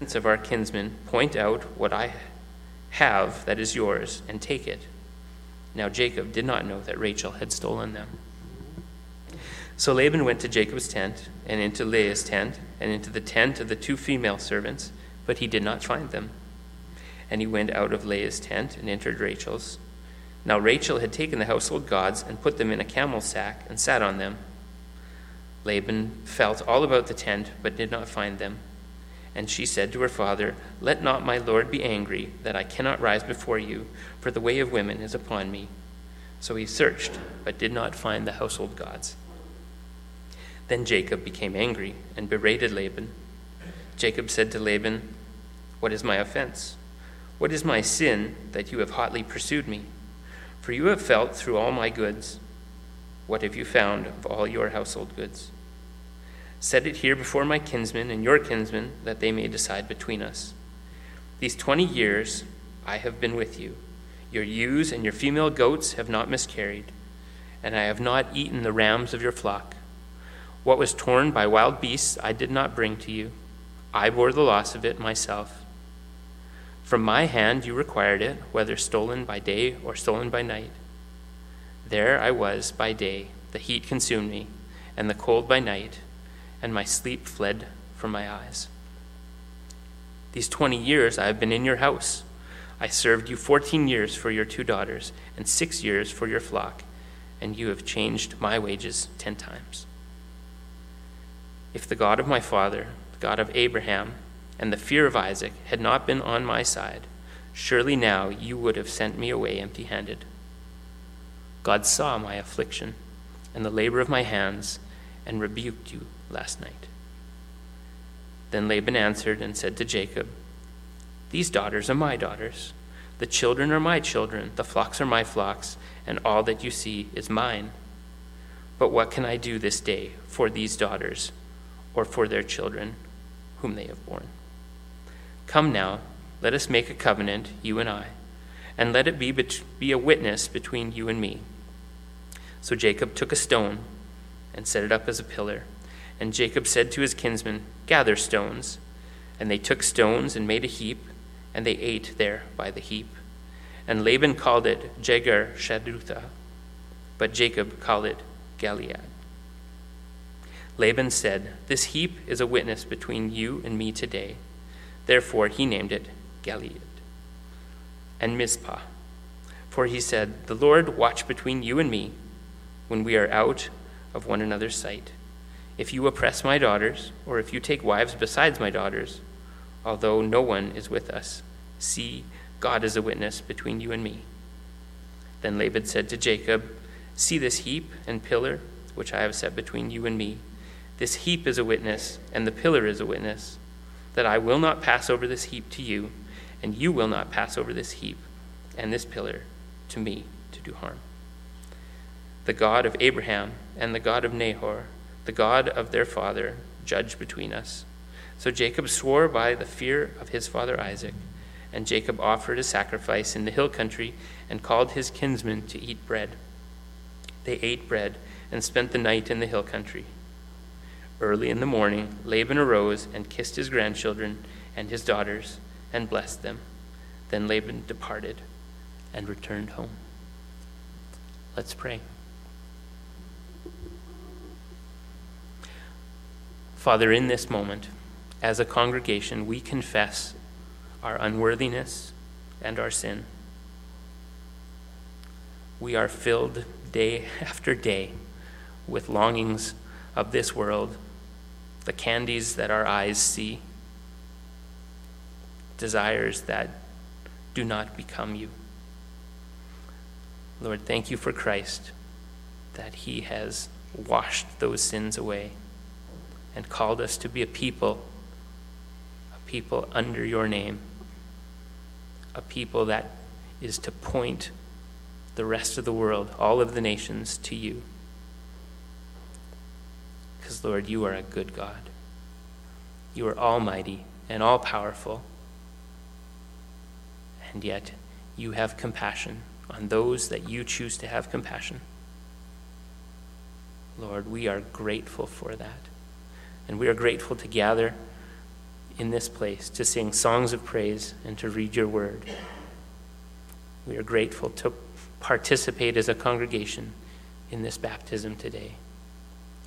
of our kinsmen, point out what I have that is yours, and take it. Now Jacob did not know that Rachel had stolen them. So Laban went to Jacob's tent, and into Leah's tent, and into the tent of the two female servants, but he did not find them. And he went out of Leah's tent and entered Rachel's. Now Rachel had taken the household gods and put them in a camel sack and sat on them. Laban felt all about the tent, but did not find them. And she said to her father, Let not my lord be angry that I cannot rise before you, for the way of women is upon me. So he searched, but did not find the household gods. Then Jacob became angry and berated Laban. Jacob said to Laban, What is my offense? What is my sin that you have hotly pursued me? For you have felt through all my goods. What have you found of all your household goods? Set it here before my kinsmen and your kinsmen, that they may decide between us. These twenty years I have been with you. Your ewes and your female goats have not miscarried, and I have not eaten the rams of your flock. What was torn by wild beasts I did not bring to you. I bore the loss of it myself. From my hand you required it, whether stolen by day or stolen by night. There I was by day, the heat consumed me, and the cold by night and my sleep fled from my eyes. These 20 years I have been in your house. I served you 14 years for your two daughters, and six years for your flock, and you have changed my wages ten times. If the God of my father, the God of Abraham, and the fear of Isaac had not been on my side, surely now you would have sent me away empty handed. God saw my affliction and the labor of my hands and rebuked you last night. Then Laban answered and said to Jacob, These daughters are my daughters, the children are my children, the flocks are my flocks, and all that you see is mine. But what can I do this day for these daughters or for their children whom they have borne? Come now, let us make a covenant, you and I, and let it be, be a witness between you and me. So Jacob took a stone and set it up as a pillar and Jacob said to his kinsmen, Gather stones. And they took stones and made a heap, and they ate there by the heap. And Laban called it Jegar Sahadutha, but Jacob called it Gilead. Laban said, This heap is a witness between you and me today. Therefore he named it Gilead. And Mizpah, for he said, The Lord watch between you and me when we are out of one another's sight. If you oppress my daughters, or if you take wives besides my daughters, although no one is with us, see, God is a witness between you and me. Then Laban said to Jacob, See this heap and pillar which I have set between you and me. This heap is a witness, and the pillar is a witness, that I will not pass over this heap to you, and you will not pass over this heap and this pillar to me to do harm. The God of Abraham and the God of Nahor, the God of their father, judge between us. So Jacob swore by the fear of his father Isaac, and Jacob offered a sacrifice in the hill country and called his kinsmen to eat bread. They ate bread and spent the night in the hill country. Early in the morning, Laban arose and kissed his grandchildren and his daughters and blessed them. Then Laban departed and returned home. Let's pray. Father, in this moment, as a congregation, we confess our unworthiness and our sin. We are filled day after day with longings of this world, the candies that our eyes see, desires that do not become you. Lord, thank you for Christ, that he has washed those sins away and called us to be a people, a people under your name, a people that is to point the rest of the world, all of the nations, to you. Because, Lord, you are a good God. You are almighty and all powerful. And yet, you have compassion on those that you choose to have compassion. Lord, we are grateful for that. And we are grateful to gather in this place to sing songs of praise and to read your word. We are grateful to participate as a congregation in this baptism today.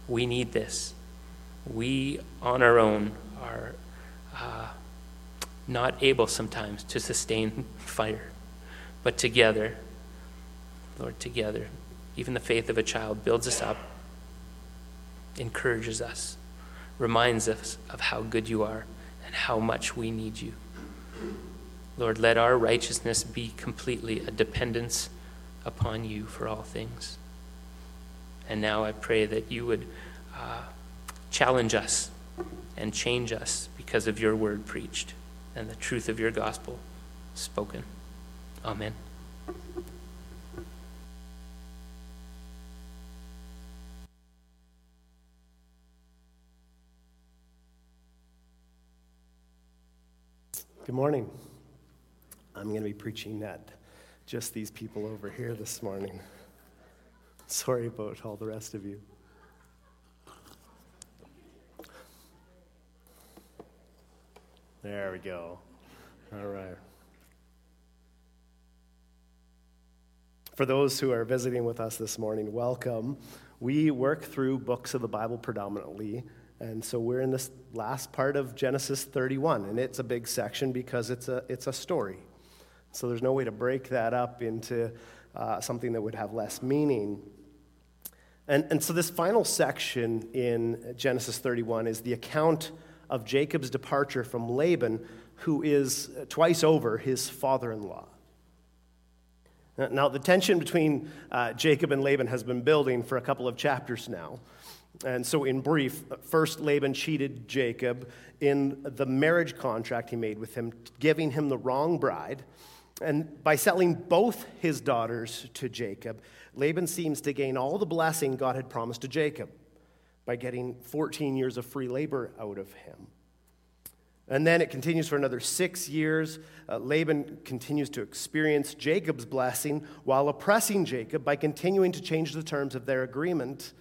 We need this. We, on our own, are uh, not able sometimes to sustain fire, but together, Lord, together, even the faith of a child builds us up, encourages us, reminds us of how good you are and how much we need you. Lord, let our righteousness be completely a dependence upon you for all things. And now I pray that you would uh, challenge us and change us because of your word preached and the truth of your gospel spoken. Amen. Good morning. I'm going to be preaching at just these people over here this morning. Sorry about all the rest of you. There we go. All right. For those who are visiting with us this morning, welcome. We work through books of the Bible predominantly, and so we're in this last part of Genesis 31, and it's a big section because it's a, it's a story. So there's no way to break that up into uh, something that would have less meaning. And, and so this final section in Genesis 31 is the account of Jacob's departure from Laban, who is twice over his father in law. Now, the tension between uh, Jacob and Laban has been building for a couple of chapters now. And so, in brief, first Laban cheated Jacob in the marriage contract he made with him, giving him the wrong bride. And by selling both his daughters to Jacob, Laban seems to gain all the blessing God had promised to Jacob by getting 14 years of free labor out of him. And then it continues for another six years. Uh, Laban continues to experience Jacob's blessing while oppressing Jacob by continuing to change the terms of their agreement.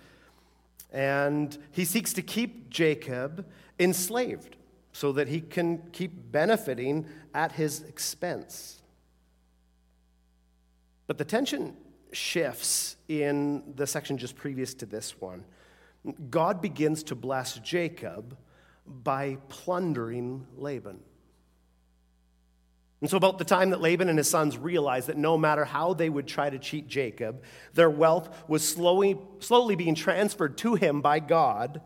And he seeks to keep Jacob enslaved so that he can keep benefiting at his expense. But the tension shifts in the section just previous to this one. God begins to bless Jacob by plundering Laban. And so, about the time that Laban and his sons realized that no matter how they would try to cheat Jacob, their wealth was slowly, slowly being transferred to him by God,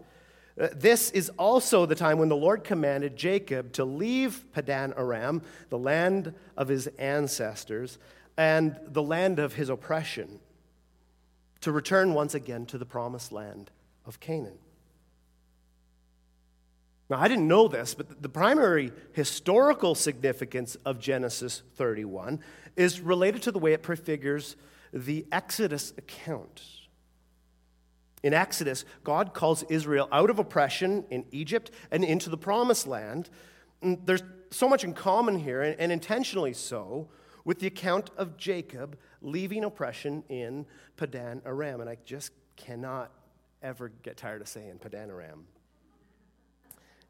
uh, this is also the time when the Lord commanded Jacob to leave Padan Aram, the land of his ancestors, and the land of his oppression, to return once again to the promised land of Canaan. Now, I didn't know this, but the primary historical significance of Genesis 31 is related to the way it prefigures the Exodus account. In Exodus, God calls Israel out of oppression in Egypt and into the promised land. And there's so much in common here, and intentionally so, with the account of Jacob leaving oppression in Padan Aram. And I just cannot ever get tired of saying Padan Aram.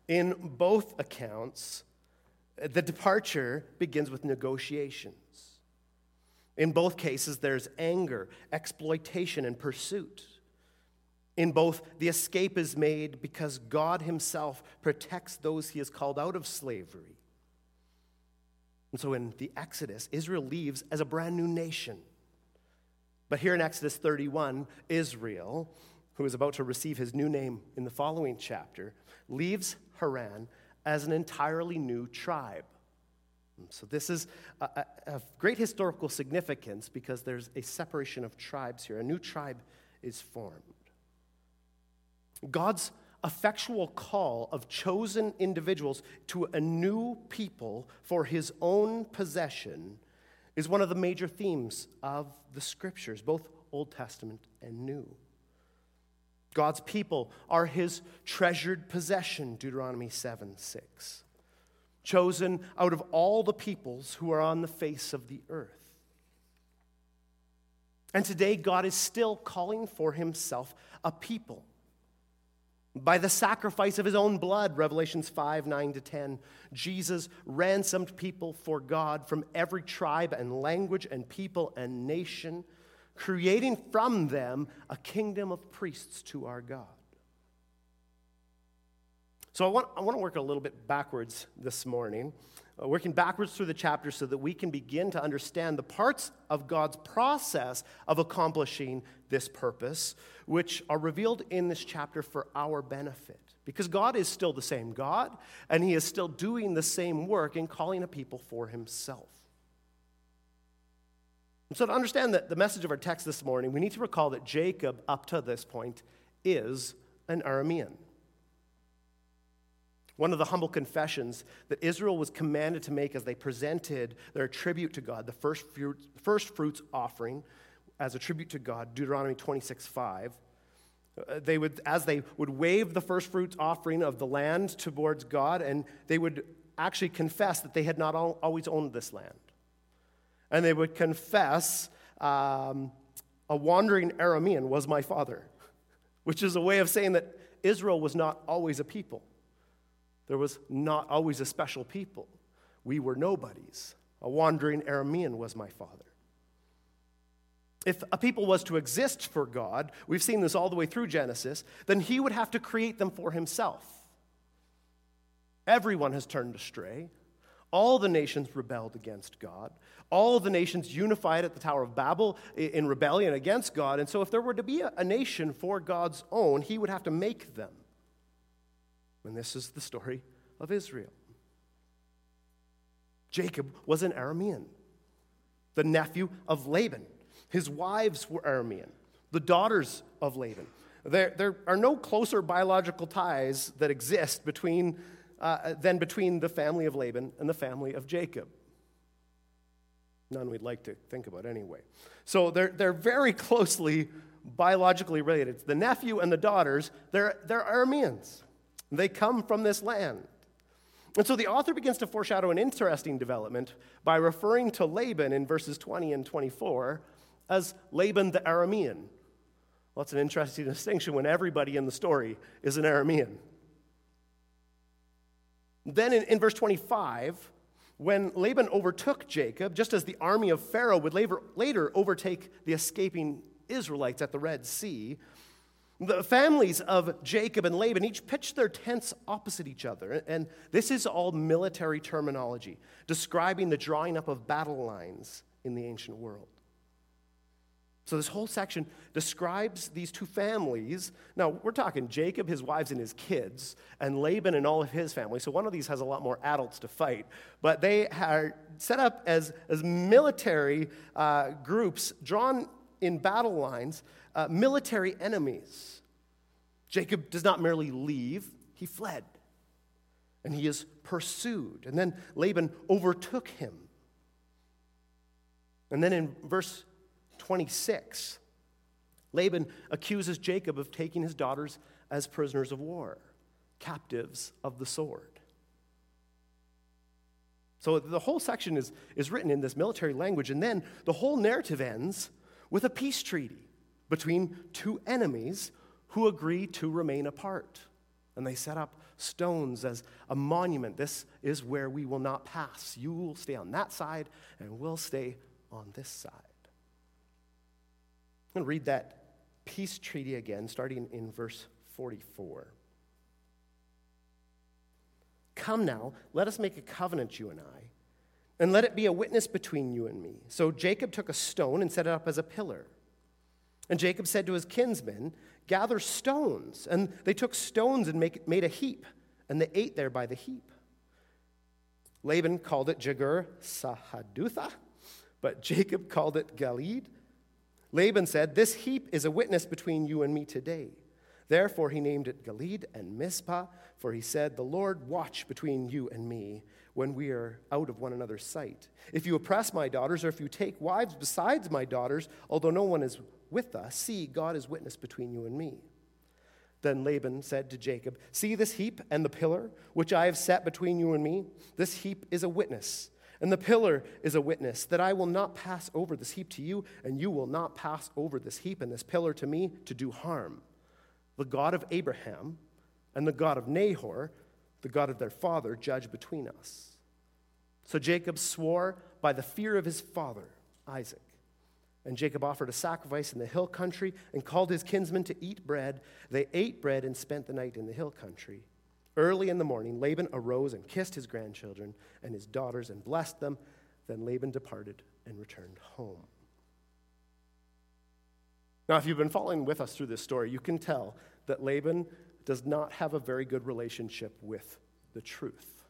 In both accounts, the departure begins with negotiations. In both cases, there's anger, exploitation, and pursuit. In both, the escape is made because God Himself protects those He has called out of slavery. And so in the Exodus, Israel leaves as a brand new nation. But here in Exodus 31, Israel, who is about to receive his new name in the following chapter, leaves Haran as an entirely new tribe. Mm, so, this is a, great historical significance because there's a separation of tribes here. A new tribe is formed. God's effectual call of chosen individuals to a new people for his own possession is one of the major themes of the scriptures, both Old Testament and New. God's people are his treasured possession, Deuteronomy 7 6. Chosen out of all the peoples who are on the face of the earth. And today, God is still calling for himself a people. By the sacrifice of his own blood, Revelations 5 9 to 10, Jesus ransomed people for God from every tribe and language and people and nation, creating from them a kingdom of priests to our God. So I want, I want to work a little bit backwards this morning, uh, working backwards through the chapter so that we can begin to understand the parts of God's process of accomplishing this purpose, which are revealed in this chapter for our benefit. Because God is still the same God, and He is still doing the same work in calling a people for Himself. And so, to understand the, the message of our text this morning, we need to recall that Jacob, up to this point, is an Aramean. One of the humble confessions that Israel was commanded to make as they presented their tribute to God, the first, first fruits offering as a tribute to God, Deuteronomy 26 5. Uh, they would, as they would wave the first fruits offering of the land towards God, and they would actually confess that they had not always owned this land. And they would confess, um, a wandering Aramean was my father, which is a way of saying that Israel was not always a people. There was not always a special people. We were nobodies. A wandering Aramean was my father. If a people was to exist for God, we've seen this all the way through Genesis, then he would have to create them for himself. Everyone has turned astray. All the nations rebelled against God. All the nations unified at the Tower of Babel in rebellion against God. And so, if there were to be a nation for God's own, he would have to make them. And this is the story of Israel. Jacob was an Aramean, the nephew of Laban. His wives were Aramean, the daughters of Laban. There, there are no closer biological ties that exist between, uh, than between the family of Laban and the family of Jacob. None we'd like to think about anyway. So they're, they're very closely biologically related. The nephew and the daughters, they're, they're Arameans. They come from this land. And so the author begins to foreshadow an interesting development by referring to Laban in verses 20 and 24 as Laban the Aramean. Well, that's an interesting distinction when everybody in the story is an Aramean. Then in, in verse 25, when Laban overtook Jacob, just as the army of Pharaoh would later, later overtake the escaping Israelites at the Red Sea, the families of Jacob and Laban each pitched their tents opposite each other. And this is all military terminology, describing the drawing up of battle lines in the ancient world. So, this whole section describes these two families. Now, we're talking Jacob, his wives, and his kids, and Laban and all of his family. So, one of these has a lot more adults to fight. But they are set up as, as military uh, groups drawn in battle lines uh, military enemies. Jacob does not merely leave, he fled. And he is pursued. And then Laban overtook him. And then in verse 26, Laban accuses Jacob of taking his daughters as prisoners of war, captives of the sword. So the whole section is, is written in this military language, and then the whole narrative ends with a peace treaty between two enemies who agree to remain apart. And they set up stones as a monument. This is where we will not pass. You will stay on that side, and we'll stay on this side. I'm going to read that peace treaty again, starting in verse 44. Come now, let us make a covenant, you and I, and let it be a witness between you and me. So Jacob took a stone and set it up as a pillar. And Jacob said to his kinsmen, Gather stones. And they took stones and make, made a heap, and they ate there by the heap. Laban called it Jegar Sahadutha, but Jacob called it Gilead. Laban said, This heap is a witness between you and me today. Therefore he named it Gilead and Mizpah, for he said, The Lord watch between you and me when we are out of one another's sight. If you oppress my daughters, or if you take wives besides my daughters, although no one is with us. See, God is witness between you and me. Then Laban said to Jacob, See this heap and the pillar which I have set between you and me? This heap is a witness, and the pillar is a witness that I will not pass over this heap to you, and you will not pass over this heap and this pillar to me to do harm. The God of Abraham, and the God of Nahor, the God of their father, judge between us. So Jacob swore by the fear of his father, Isaac. And Jacob offered a sacrifice in the hill country and called his kinsmen to eat bread. They ate bread and spent the night in the hill country. Early in the morning, Laban arose and kissed his grandchildren and his daughters and blessed them. Then Laban departed and returned home. Now, if you've been following with us through this story, you can tell that Laban does not have a very good relationship with the truth.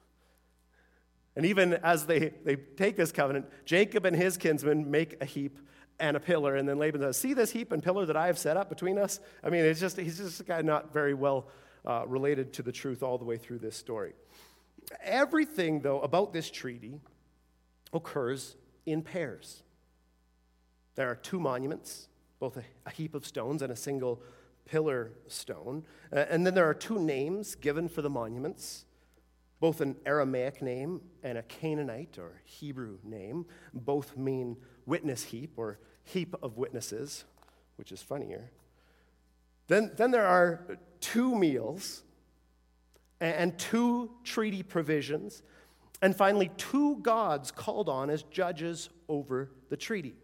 And even as they, they take this covenant, Jacob and his kinsmen make a heap and a pillar. And then Laban says, See this heap and pillar that I have set up between us? I mean, it's just, he's just a guy not very well uh, related to the truth all the way through this story. Everything, though, about this treaty occurs in pairs. There are two monuments, both a, heap of stones and a single pillar stone. Uh, and then there are two names given for the monuments both an Aramaic name and a Canaanite or Hebrew name. Both mean witness heap or heap of witnesses, which is funnier. Then, then there are two meals and two treaty provisions, and finally, two gods called on as judges over the treaty.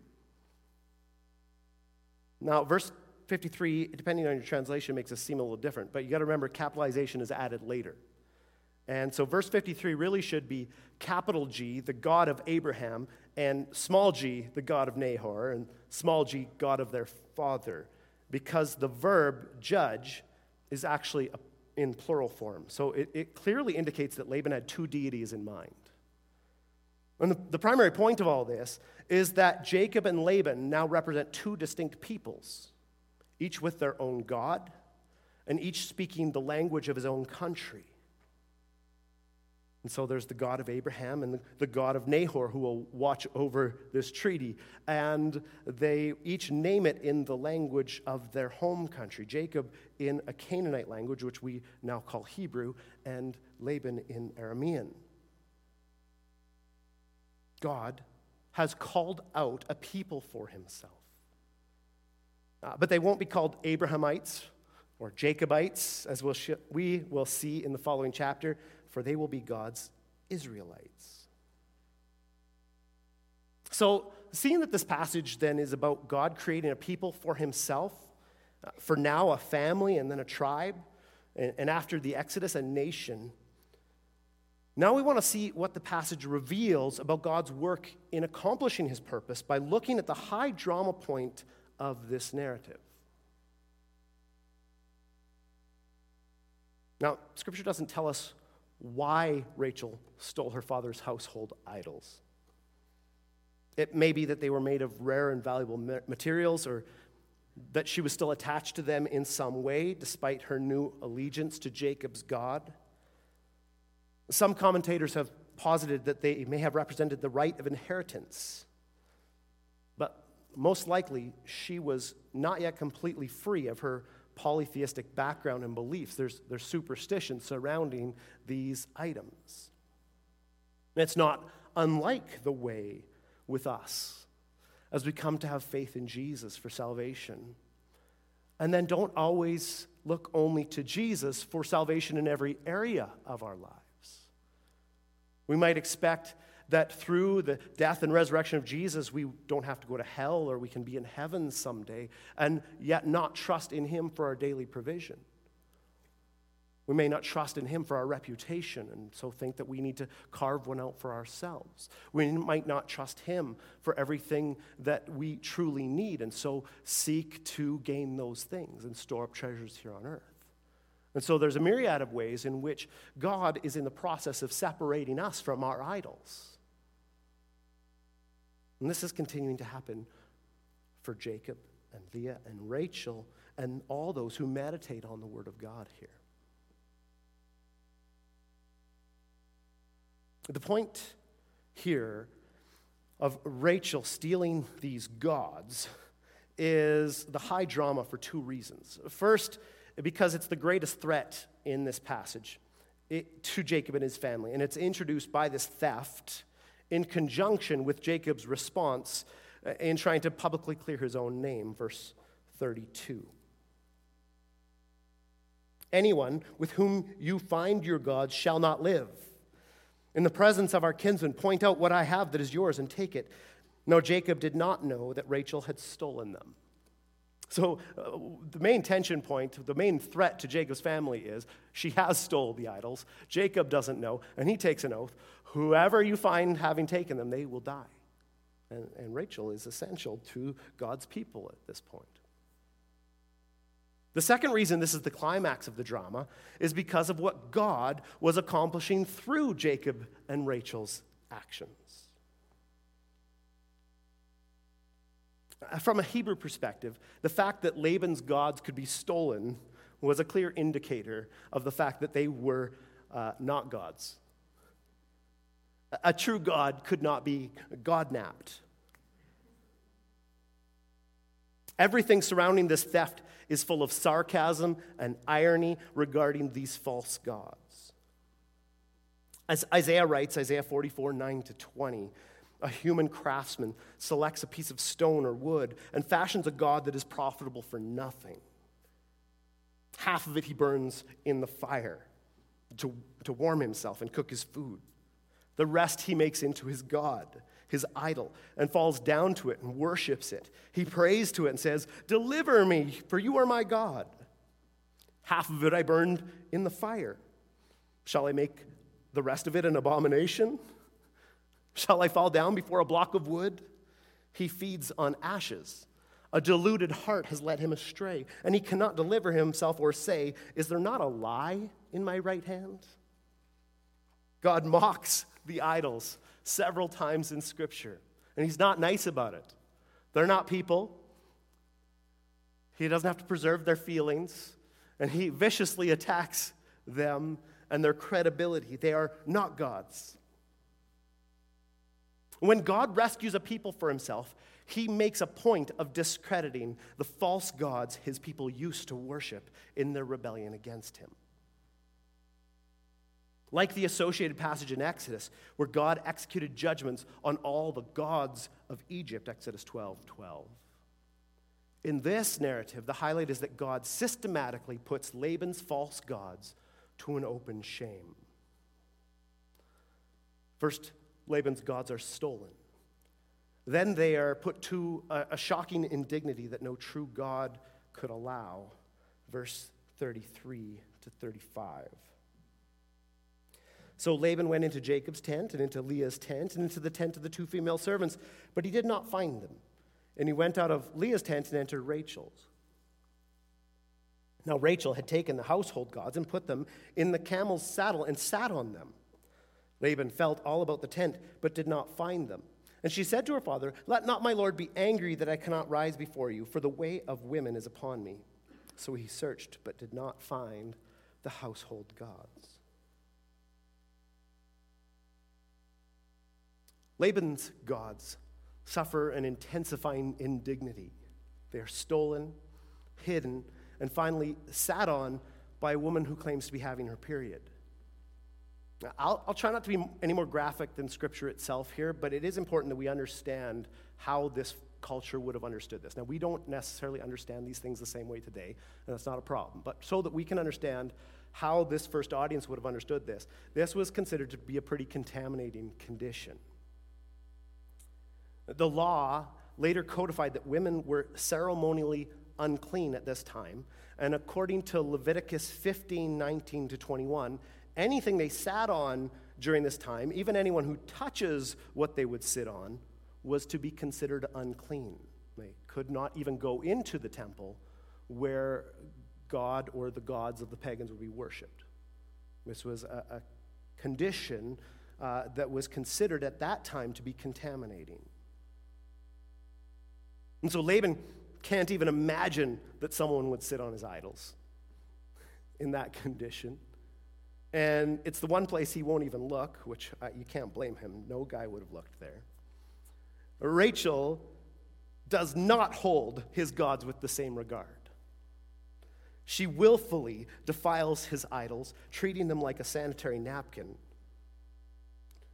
Now, verse 53, depending on your translation, makes it seem a little different, but you got to remember capitalization is added later. And so, verse 53 really should be capital G, the God of Abraham, and small g, the God of Nahor, and small g, God of their father because the verb judge is actually in plural form. So it, it clearly indicates that Laban had two deities in mind. And the, the primary point of all this is that Jacob and Laban now represent two distinct peoples, each with their own God, and each speaking the language of his own country. And so there's the God of Abraham and the God of Nahor who will watch over this treaty. And they each name it in the language of their home country. Jacob in a Canaanite language, which we now call Hebrew, and Laban in Aramean. God has called out a people for himself. Uh, but they won't be called Abrahamites or Jacobites, as we'll sh- we will see in the following chapter, for they will be God's Israelites. So, seeing that this passage then is about God creating a people for himself, uh, for now a family and then a tribe, and, and after the Exodus, a nation. Now we want to see what the passage reveals about God's work in accomplishing his purpose by looking at the high drama point of this narrative. Now, Scripture doesn't tell us why Rachel stole her father's household idols. It may be that they were made of rare and valuable materials, or that she was still attached to them in some way, despite her new allegiance to Jacob's God. Some commentators have posited that they may have represented the right of inheritance. But most likely, she was not yet completely free of her polytheistic background and beliefs. There's, there's superstition surrounding these items. And it's not unlike the way with us as we come to have faith in Jesus for salvation. And then don't always look only to Jesus for salvation in every area of our lives. We might expect that through the death and resurrection of Jesus, we don't have to go to hell or we can be in heaven someday, and yet not trust in Him for our daily provision. We may not trust in Him for our reputation and so think that we need to carve one out for ourselves. We might not trust Him for everything that we truly need and so seek to gain those things and store up treasures here on earth. And so there's a myriad of ways in which God is in the process of separating us from our idols. And this is continuing to happen for Jacob and Leah and Rachel and all those who meditate on the Word of God here. The point here of Rachel stealing these gods is the high drama for two reasons. First, because it's the greatest threat in this passage to Jacob and his family, and it's introduced by this theft in conjunction with Jacob's response uh, in trying to publicly clear his own name, verse 32. Anyone with whom you find your gods shall not live. In the presence of our kinsmen, point out what I have that is yours and take it. No, Jacob did not know that Rachel had stolen them. So, uh, the main tension point, the main threat to Jacob's family is she has stole the idols. Jacob doesn't know, and he takes an oath whoever you find having taken them, they will die. And, and Rachel is essential to God's people at this point. The second reason this is the climax of the drama is because of what God was accomplishing through Jacob and Rachel's actions. From a Hebrew perspective, the fact that Laban's gods could be stolen was a clear indicator of the fact that they were uh, not gods. A true God could not be God napped. Everything surrounding this theft is full of sarcasm and irony regarding these false gods. As Isaiah writes, Isaiah 44 9 to 20, a human craftsman selects a piece of stone or wood and fashions a god that is profitable for nothing. Half of it he burns in the fire to, to warm himself and cook his food. The rest he makes into his god, his idol, and falls down to it and worships it. He prays to it and says, Deliver me, for you are my God. Half of it I burned in the fire. Shall I make the rest of it an abomination? Shall I fall down before a block of wood? He feeds on ashes. A deluded heart has led him astray, and he cannot deliver himself or say, Is there not a lie in my right hand? God mocks the idols several times in Scripture, and he's not nice about it. They're not people. He doesn't have to preserve their feelings, and he viciously attacks them and their credibility. They are not gods. When God rescues a people for himself, he makes a point of discrediting the false gods his people used to worship in their rebellion against him. Like the associated passage in Exodus, where God executed judgments on all the gods of Egypt, Exodus 12 12. In this narrative, the highlight is that God systematically puts Laban's false gods to an open shame. First, Laban's gods are stolen. Then they are put to a, a shocking indignity that no true God could allow. Verse 33 to 35. So Laban went into Jacob's tent and into Leah's tent and into the tent of the two female servants, but he did not find them. And he went out of Leah's tent and entered Rachel's. Now Rachel had taken the household gods and put them in the camel's saddle and sat on them. Laban felt all about the tent, but did not find them. And she said to her father, Let not my lord be angry that I cannot rise before you, for the way of women is upon me. So he searched, but did not find the household gods. Laban's gods suffer an intensifying indignity. They are stolen, hidden, and finally sat on by a woman who claims to be having her period. I'll, I'll, try not to be any more graphic than Scripture itself here, but it is important that we understand how this culture would have understood this. Now, we don't necessarily understand these things the same way today, and that's not a problem, but so that we can understand how this first audience would have understood this, this was considered to be a pretty contaminating condition. The law later codified that women were ceremonially unclean at this time, and according to Leviticus 15 19 to 21, anything they sat on during this time, even anyone who touches what they would sit on, was to be considered unclean. They could not even go into the temple where God or the gods of the pagans would be worshiped. This was a, a condition uh, that was considered at that time to be contaminating. And so Laban can't even imagine that someone would sit on his idols in that condition. And it's the one place he won't even look, which you can't blame him. No guy would have looked there. Rachel does not hold his gods with the same regard. She willfully defiles his idols, treating them like a sanitary napkin.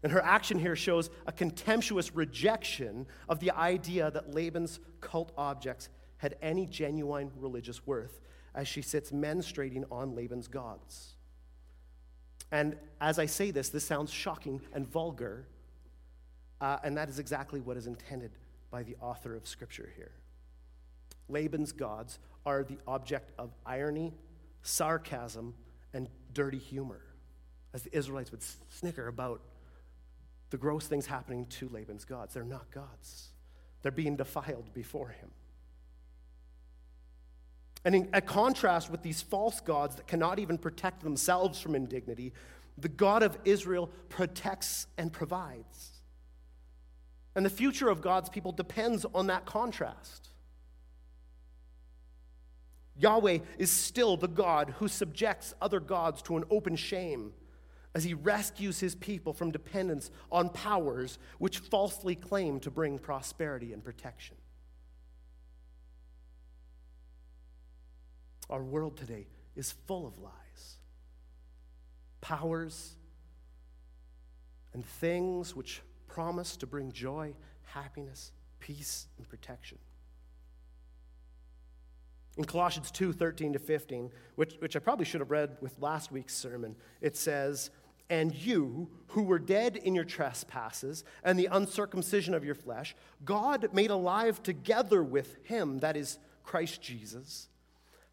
And her action here shows a contemptuous rejection of the idea that Laban's cult objects had any genuine religious worth, as she sits menstruating on Laban's gods. And as I say this, this sounds shocking and vulgar, uh, and that is exactly what is intended by the author of Scripture here. Laban's gods are the object of irony, sarcasm, and dirty humor, as the Israelites would snicker about the gross things happening to Laban's gods. They're not gods, they're being defiled before him. And in a contrast with these false gods that cannot even protect themselves from indignity, the God of Israel protects and provides. And the future of God's people depends on that contrast. Yahweh is still the God who subjects other gods to an open shame as he rescues his people from dependence on powers which falsely claim to bring prosperity and protection. Our world today is full of lies, powers, and things which promise to bring joy, happiness, peace, and protection. In Colossians 2 13 to 15, which, which I probably should have read with last week's sermon, it says, And you, who were dead in your trespasses and the uncircumcision of your flesh, God made alive together with him, that is Christ Jesus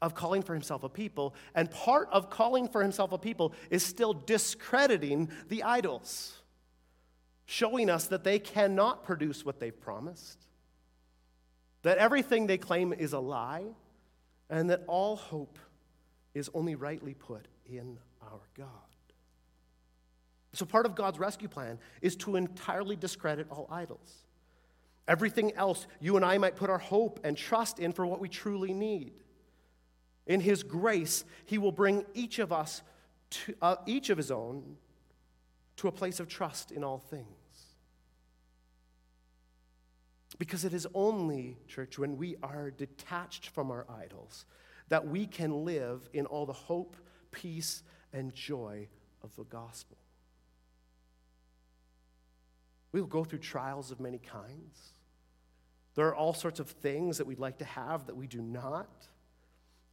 of calling for himself a people, and part of calling for himself a people is still discrediting the idols, showing us that they cannot produce what they've promised, that everything they claim is a lie, and that all hope is only rightly put in our God. So, part of God's rescue plan is to entirely discredit all idols. Everything else you and I might put our hope and trust in for what we truly need. In His grace, He will bring each of us, to, uh, each of His own, to a place of trust in all things. Because it is only, church, when we are detached from our idols that we can live in all the hope, peace, and joy of the gospel. We will go through trials of many kinds. There are all sorts of things that we'd like to have that we do not.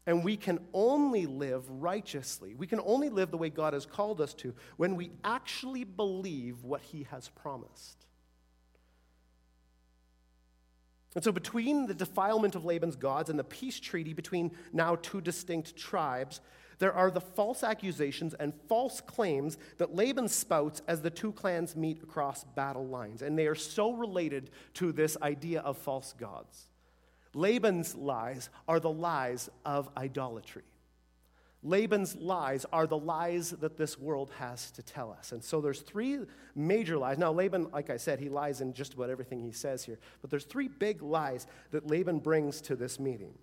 And we can only live righteously. We can only live the way God has called us to when we actually believe what He has promised. And so, between the defilement of Laban's gods and the peace treaty between now two distinct tribes, there are the false accusations and false claims that Laban spouts as the two clans meet across battle lines. And they are so related to this idea of false gods. Laban's lies are the lies of idolatry. Laban's lies are the lies that this world has to tell us. And so there's three major lies. Now, Laban, like I said, he lies in just about everything he says here. But there's three big lies that Laban brings to this meeting.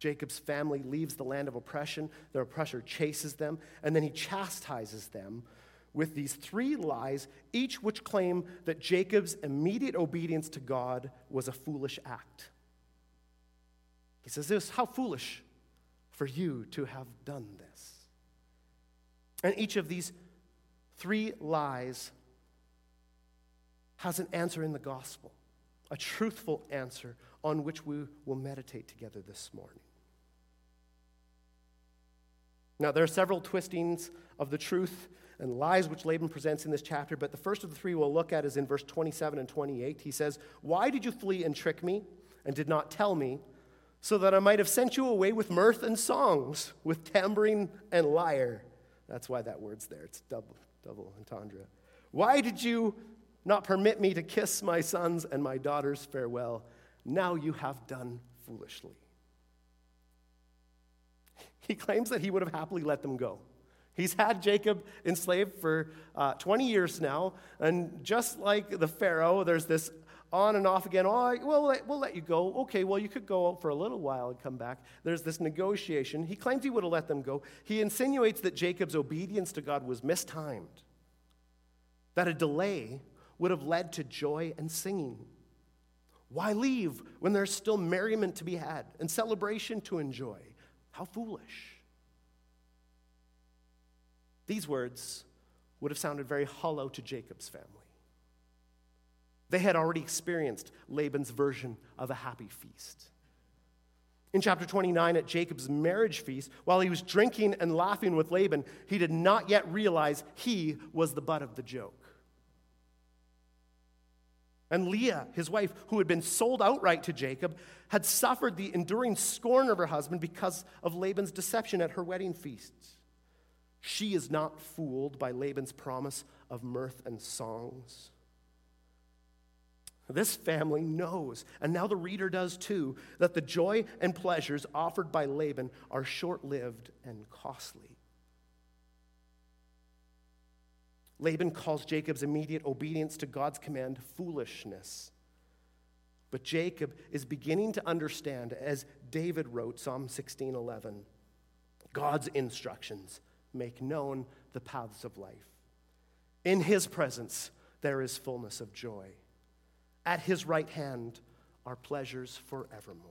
Jacob's family leaves the land of oppression, their oppressor chases them, and then he chastises them with these three lies, each which claim that Jacob's immediate obedience to God was a foolish act. He says this How foolish for you to have done this. And each of these three lies has an answer in the gospel, a truthful answer on which we will meditate together this morning. Now, there are several twistings of the truth and lies which Laban presents in this chapter, but the first of the three we'll look at is in verse 27 and 28. He says, Why did you flee and trick me and did not tell me, so that I might have sent you away with mirth and songs, with tambourine and lyre? That's why that word's there. It's double, double entendre. Why did you not permit me to kiss my sons and my daughters farewell? Now you have done foolishly. He claims that he would have happily let them go. He's had Jacob enslaved for uh, 20 years now, and just like the Pharaoh, there's this on and off again. Oh, well, we'll let, you go. Okay, well, you could go out for a little while and come back. There's this negotiation. He claims he would have let them go. He insinuates that Jacob's obedience to God was mistimed, that a delay would have led to joy and singing. Why leave when there's still merriment to be had and celebration to enjoy? How foolish. These words would have sounded very hollow to Jacob's family. They had already experienced Laban's version of a happy feast. In chapter 29, at Jacob's marriage feast, while he was drinking and laughing with Laban, he did not yet realize he was the butt of the joke. And Leah, his wife, who had been sold outright to Jacob, had suffered the enduring scorn of her husband because of Laban's deception at her wedding feast. She is not fooled by Laban's promise of mirth and songs. This family knows, and now the reader does too, that the joy and pleasures offered by Laban are short lived and costly. Laban calls Jacob's immediate obedience to God's command foolishness. But Jacob is beginning to understand, as David wrote, Psalm 16:11, God's instructions make known the paths of life. In his presence there is fullness of joy. At his right hand are pleasures forevermore.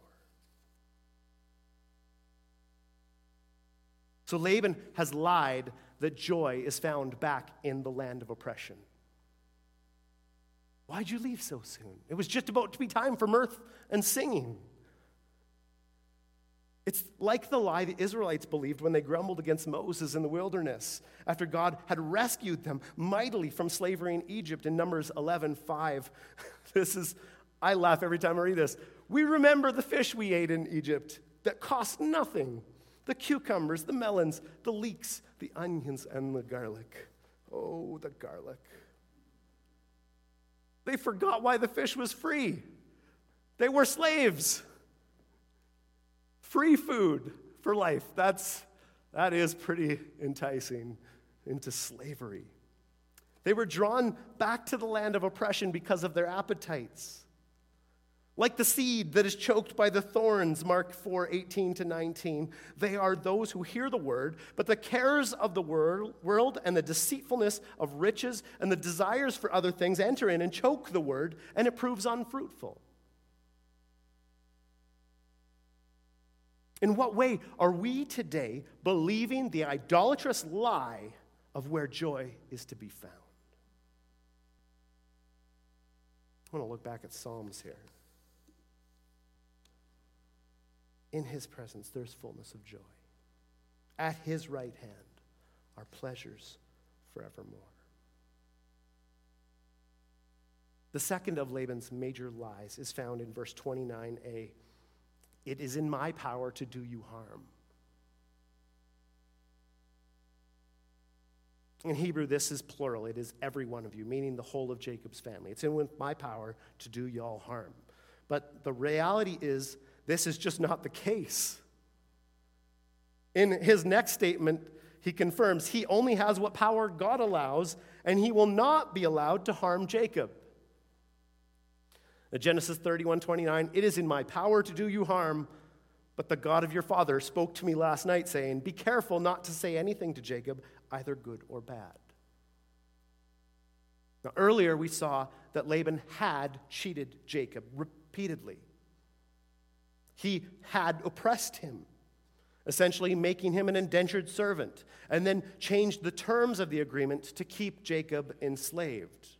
So Laban has lied that joy is found back in the land of oppression. Why'd you leave so soon? It was just about to be time for mirth and singing. It's like the lie the Israelites believed when they grumbled against Moses in the wilderness after God had rescued them mightily from slavery in Egypt in Numbers 11 5. This is, I laugh every time I read this. We remember the fish we ate in Egypt that cost nothing the cucumbers, the melons, the leeks, the onions, and the garlic. Oh, the garlic. They forgot why the fish was free. They were slaves. Free food for life. That's, that is pretty enticing into slavery. They were drawn back to the land of oppression because of their appetites. Like the seed that is choked by the thorns, Mark 4 18 to 19, they are those who hear the word, but the cares of the world and the deceitfulness of riches and the desires for other things enter in and choke the word, and it proves unfruitful. In what way are we today believing the idolatrous lie of where joy is to be found? I want to look back at Psalms here. In his presence, there's fullness of joy. At his right hand are pleasures forevermore. The second of Laban's major lies is found in verse 29a. It is in my power to do you harm. In Hebrew, this is plural. It is every one of you, meaning the whole of Jacob's family. It's in my power to do y'all harm. But the reality is, this is just not the case. In his next statement, he confirms he only has what power God allows, and he will not be allowed to harm Jacob. Genesis 31 29, it is in my power to do you harm, but the God of your father spoke to me last night, saying, Be careful not to say anything to Jacob, either good or bad. Now, earlier we saw that Laban had cheated Jacob repeatedly. He had oppressed him, essentially making him an indentured servant, and then changed the terms of the agreement to keep Jacob enslaved.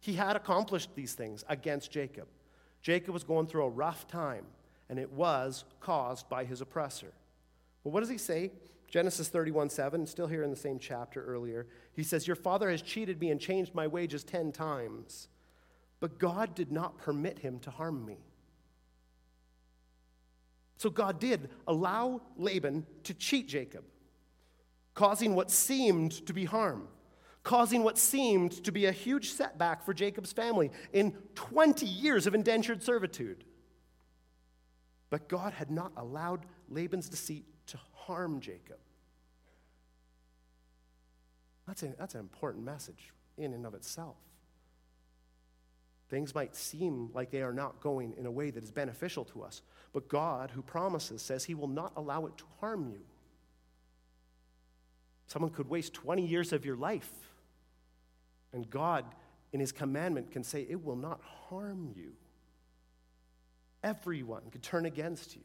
He had accomplished these things against Jacob. Jacob was going through a rough time, and it was caused by his oppressor. Well, what does he say? Genesis 31 7, still here in the same chapter earlier. He says, Your father has cheated me and changed my wages ten times, but God did not permit him to harm me. So God did allow Laban to cheat Jacob, causing what seemed to be harm, causing what seemed to be a huge setback for Jacob's family in 20 years of indentured servitude. But God had not allowed Laban's deceit to harm Jacob. That's, a, that's an important message in and of itself. Things might seem like they are not going in a way that is beneficial to us, but God, who promises, says He will not allow it to harm you. Someone could waste 20 years of your life, and God, in His commandment, can say, It will not harm you. Everyone could turn against you.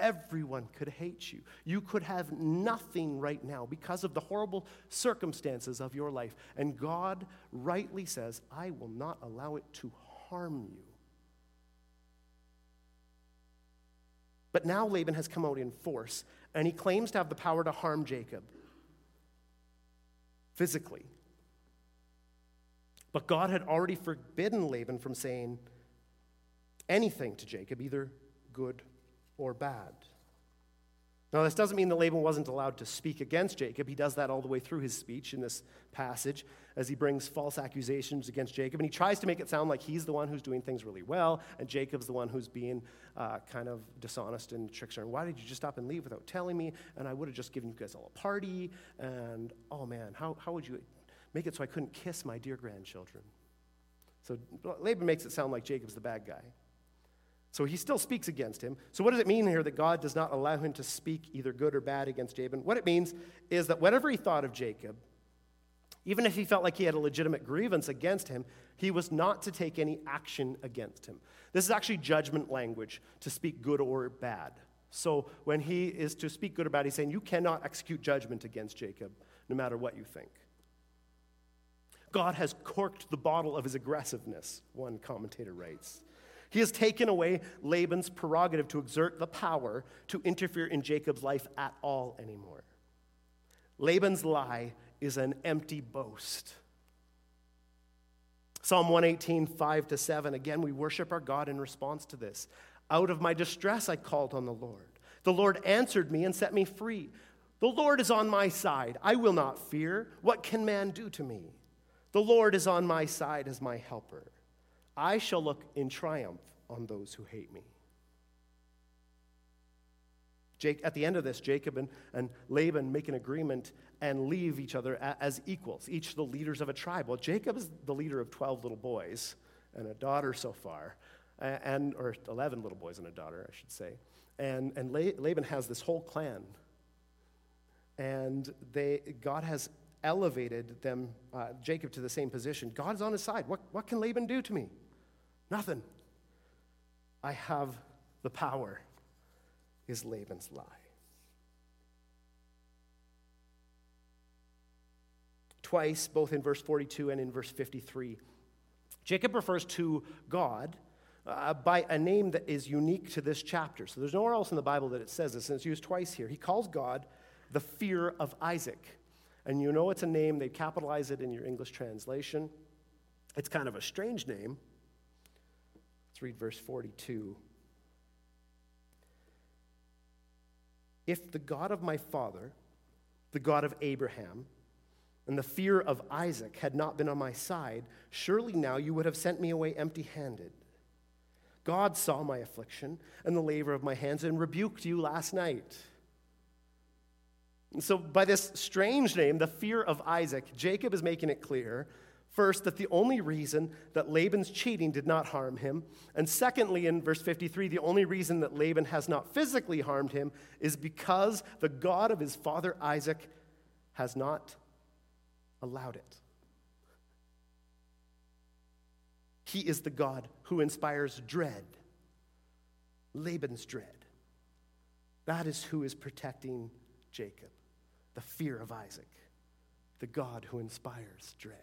Everyone could hate you. You could have nothing right now because of the horrible circumstances of your life. And God rightly says, I will not allow it to harm you. But now Laban has come out in force, and he claims to have the power to harm Jacob physically. But God had already forbidden Laban from saying anything to Jacob, either good or bad. Now, this doesn't mean that Laban wasn't allowed to speak against Jacob. He does that all the way through his speech in this passage as he brings false accusations against Jacob. And he tries to make it sound like he's the one who's doing things really well, and Jacob's the one who's being uh, kind of dishonest and trickster. And why did you just stop and leave without telling me? And I would have just given you guys all a party. And oh man, how, how would you make it so I couldn't kiss my dear grandchildren? So Laban makes it sound like Jacob's the bad guy. So he still speaks against him. So, what does it mean here that God does not allow him to speak either good or bad against Jacob? What it means is that whatever he thought of Jacob, even if he felt like he had a legitimate grievance against him, he was not to take any action against him. This is actually judgment language to speak good or bad. So, when he is to speak good or bad, he's saying, You cannot execute judgment against Jacob, no matter what you think. God has corked the bottle of his aggressiveness, one commentator writes. He has taken away Laban's prerogative to exert the power to interfere in Jacob's life at all anymore. Laban's lie is an empty boast. Psalm 118, 5 to 7. Again, we worship our God in response to this. Out of my distress, I called on the Lord. The Lord answered me and set me free. The Lord is on my side. I will not fear. What can man do to me? The Lord is on my side as my helper. I shall look in triumph on those who hate me. Jake, at the end of this, Jacob and, and Laban make an agreement and leave each other as equals, each the leaders of a tribe. Well, Jacob is the leader of 12 little boys and a daughter so far, and, or 11 little boys and a daughter, I should say. And, and Laban has this whole clan. And they, God has elevated them, uh, Jacob, to the same position. God's on his side. What, what can Laban do to me? Nothing. I have the power, is Laban's lie. Twice, both in verse 42 and in verse 53, Jacob refers to God uh, by a name that is unique to this chapter. So there's nowhere else in the Bible that it says this, and it's used twice here. He calls God the fear of Isaac. And you know it's a name, they capitalize it in your English translation. It's kind of a strange name Let's read verse 42. If the God of my father, the God of Abraham, and the fear of Isaac had not been on my side, surely now you would have sent me away empty handed. God saw my affliction and the labor of my hands and rebuked you last night. And so, by this strange name, the fear of Isaac, Jacob is making it clear First, that the only reason that Laban's cheating did not harm him. And secondly, in verse 53, the only reason that Laban has not physically harmed him is because the God of his father Isaac has not allowed it. He is the God who inspires dread, Laban's dread. That is who is protecting Jacob, the fear of Isaac, the God who inspires dread.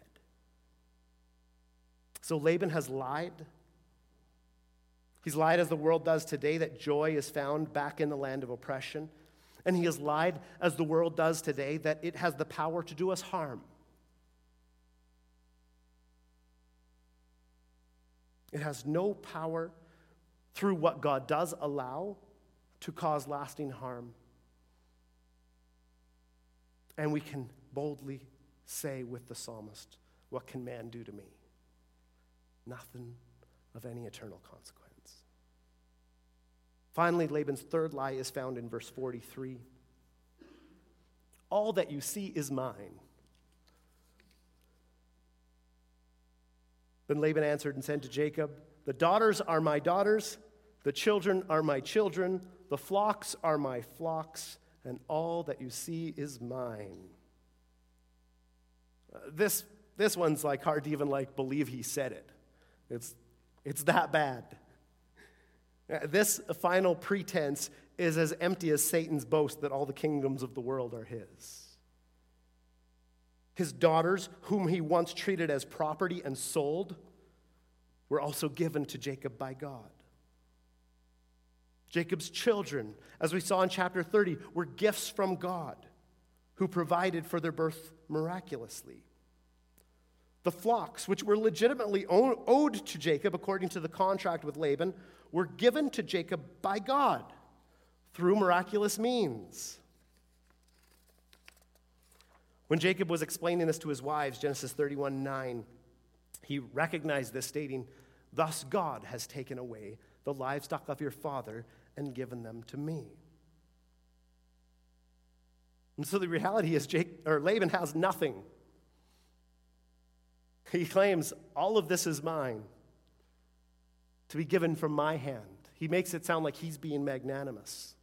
So Laban has lied. He's lied as the world does today that joy is found back in the land of oppression. And he has lied as the world does today that it has the power to do us harm. It has no power through what God does allow to cause lasting harm. And we can boldly say with the psalmist, What can man do to me? nothing of any eternal consequence. Finally, Laban's third lie is found in verse 43 All that you see is mine. Then Laban answered and said to Jacob, The daughters are my daughters, the children are my children, the flocks are my flocks, and all that you see is mine. Uh, this, this one's like hard to even like believe he said it. It's, it's that bad. Uh, this final pretense is as empty as Satan's boast that all the kingdoms of the world are his. His daughters, whom he once treated as property and sold, were also given to Jacob by God. Jacob's children, as we saw in chapter 30, were gifts from God who provided for their birth miraculously. The flocks, which were legitimately owed to Jacob according to the contract with Laban, were given to Jacob by God through miraculous means. When Jacob was explaining this to his wives, Genesis 31 9, he recognized this, stating, Thus God has taken away the livestock of your father and given them to me. And so the reality is, Jake, or Laban has nothing. He claims, All of this is mine to be given from my hand. He makes it sound like he's being magnanimous.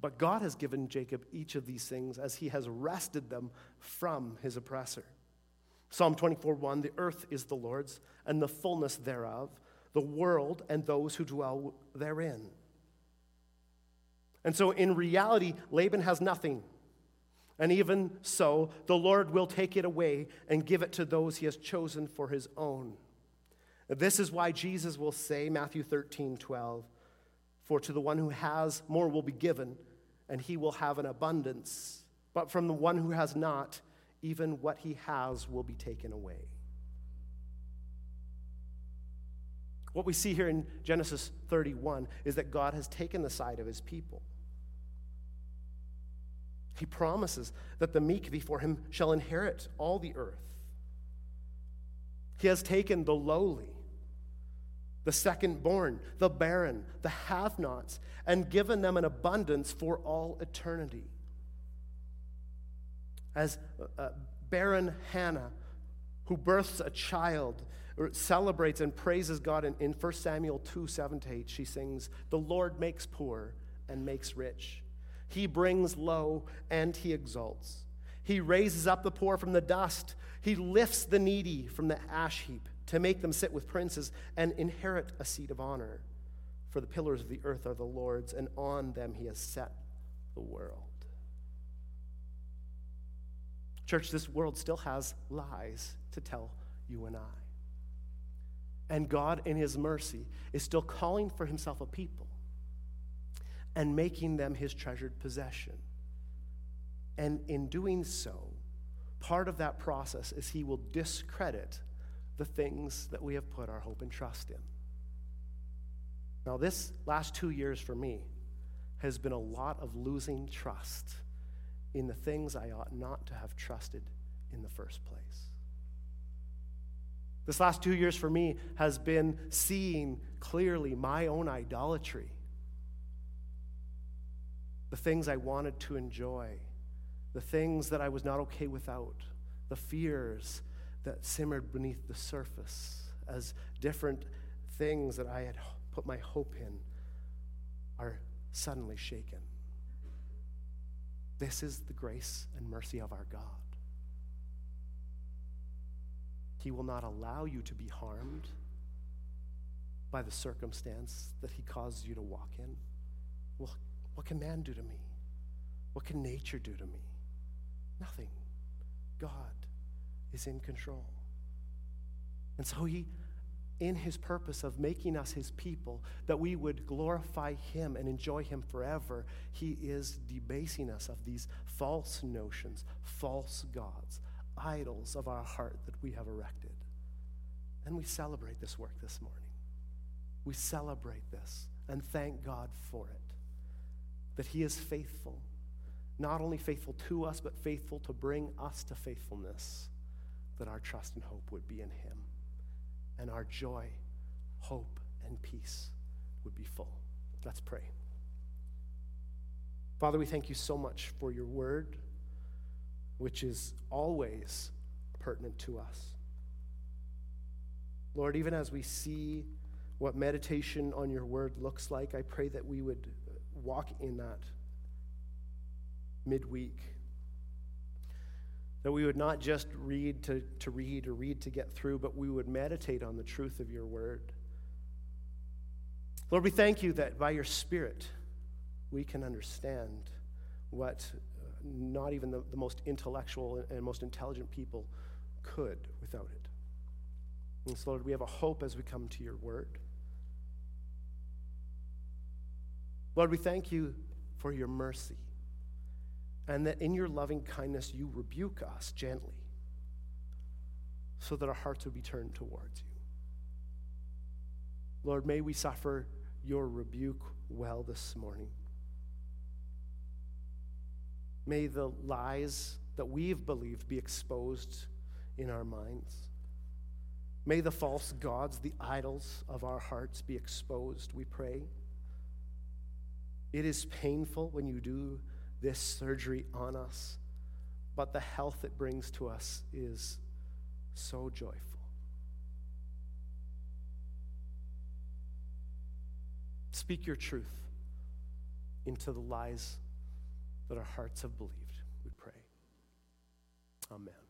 But God has given Jacob each of these things as he has wrested them from his oppressor. Psalm 24 1 The earth is the Lord's, and the fullness thereof, the world and those who dwell therein. And so, in reality, Laban has nothing. And even so, the Lord will take it away and give it to those he has chosen for his own. This is why Jesus will say, Matthew 13 12, For to the one who has, more will be given, and he will have an abundance. But from the one who has not, even what he has will be taken away. What we see here in Genesis 31 is that God has taken the side of his people. He promises that the meek before him shall inherit all the earth. He has taken the lowly, the second born, the barren, the have nots, and given them an abundance for all eternity. As uh, barren Hannah, who births a child, celebrates and praises God in, in 1 Samuel 2 7 to 8, she sings, The Lord makes poor and makes rich. He brings low and he exalts. He raises up the poor from the dust. He lifts the needy from the ash heap to make them sit with princes and inherit a seat of honor. For the pillars of the earth are the Lord's, and on them he has set the world. Church, this world still has lies to tell you and I. And God, in his mercy, is still calling for himself a people and making them his treasured possession. And in doing so, part of that process is he will discredit the things that we have put our hope and trust in. Now, this last two years for me has been a lot of losing trust in the things I ought not to have trusted in the first place. This last two years for me has been seeing clearly my own idolatry the things I wanted to enjoy, the things that I was not okay without, the fears that simmered beneath the surface as different things that I had put my hope in are suddenly shaken. This is the grace and mercy of our God. He will not allow you to be harmed by the circumstance that He caused you to walk in. Well, what can man do to me? What can nature do to me? Nothing. God is in control. And so he, in his purpose of making us his people, that we would glorify him and enjoy him forever, he is debasing us of these false notions, false gods, idols of our heart that we have erected. And we celebrate this work this morning. We celebrate this and thank God for it that He is faithful, not only faithful to us, but faithful to bring us to faithfulness, that our trust and hope would be in Him, and our joy, hope, and peace would be full. Let's pray. Father, we thank you so much for your word, which is always pertinent to us. Lord, even as we see what meditation on your word looks like, I pray that we would walk in that midweek. That we would not just read to, to read or read to get through, but we would meditate on the truth of your word. Lord, we thank you that by your Spirit we can understand what not even the, the most intellectual and most intelligent people could without it. And so, Lord, we have a hope as we come to your word. Lord, we thank you for your mercy and that in your loving kindness you rebuke us gently so that our hearts would be turned towards you. Lord, may we suffer your rebuke well this morning. May the lies that we've believed be exposed in our minds. May the false gods, the idols of our hearts, be exposed, we pray. It is painful when you do this surgery on us, but the health it brings to us is so joyful. Speak your truth into the lies that our hearts have believed, we pray. Amen.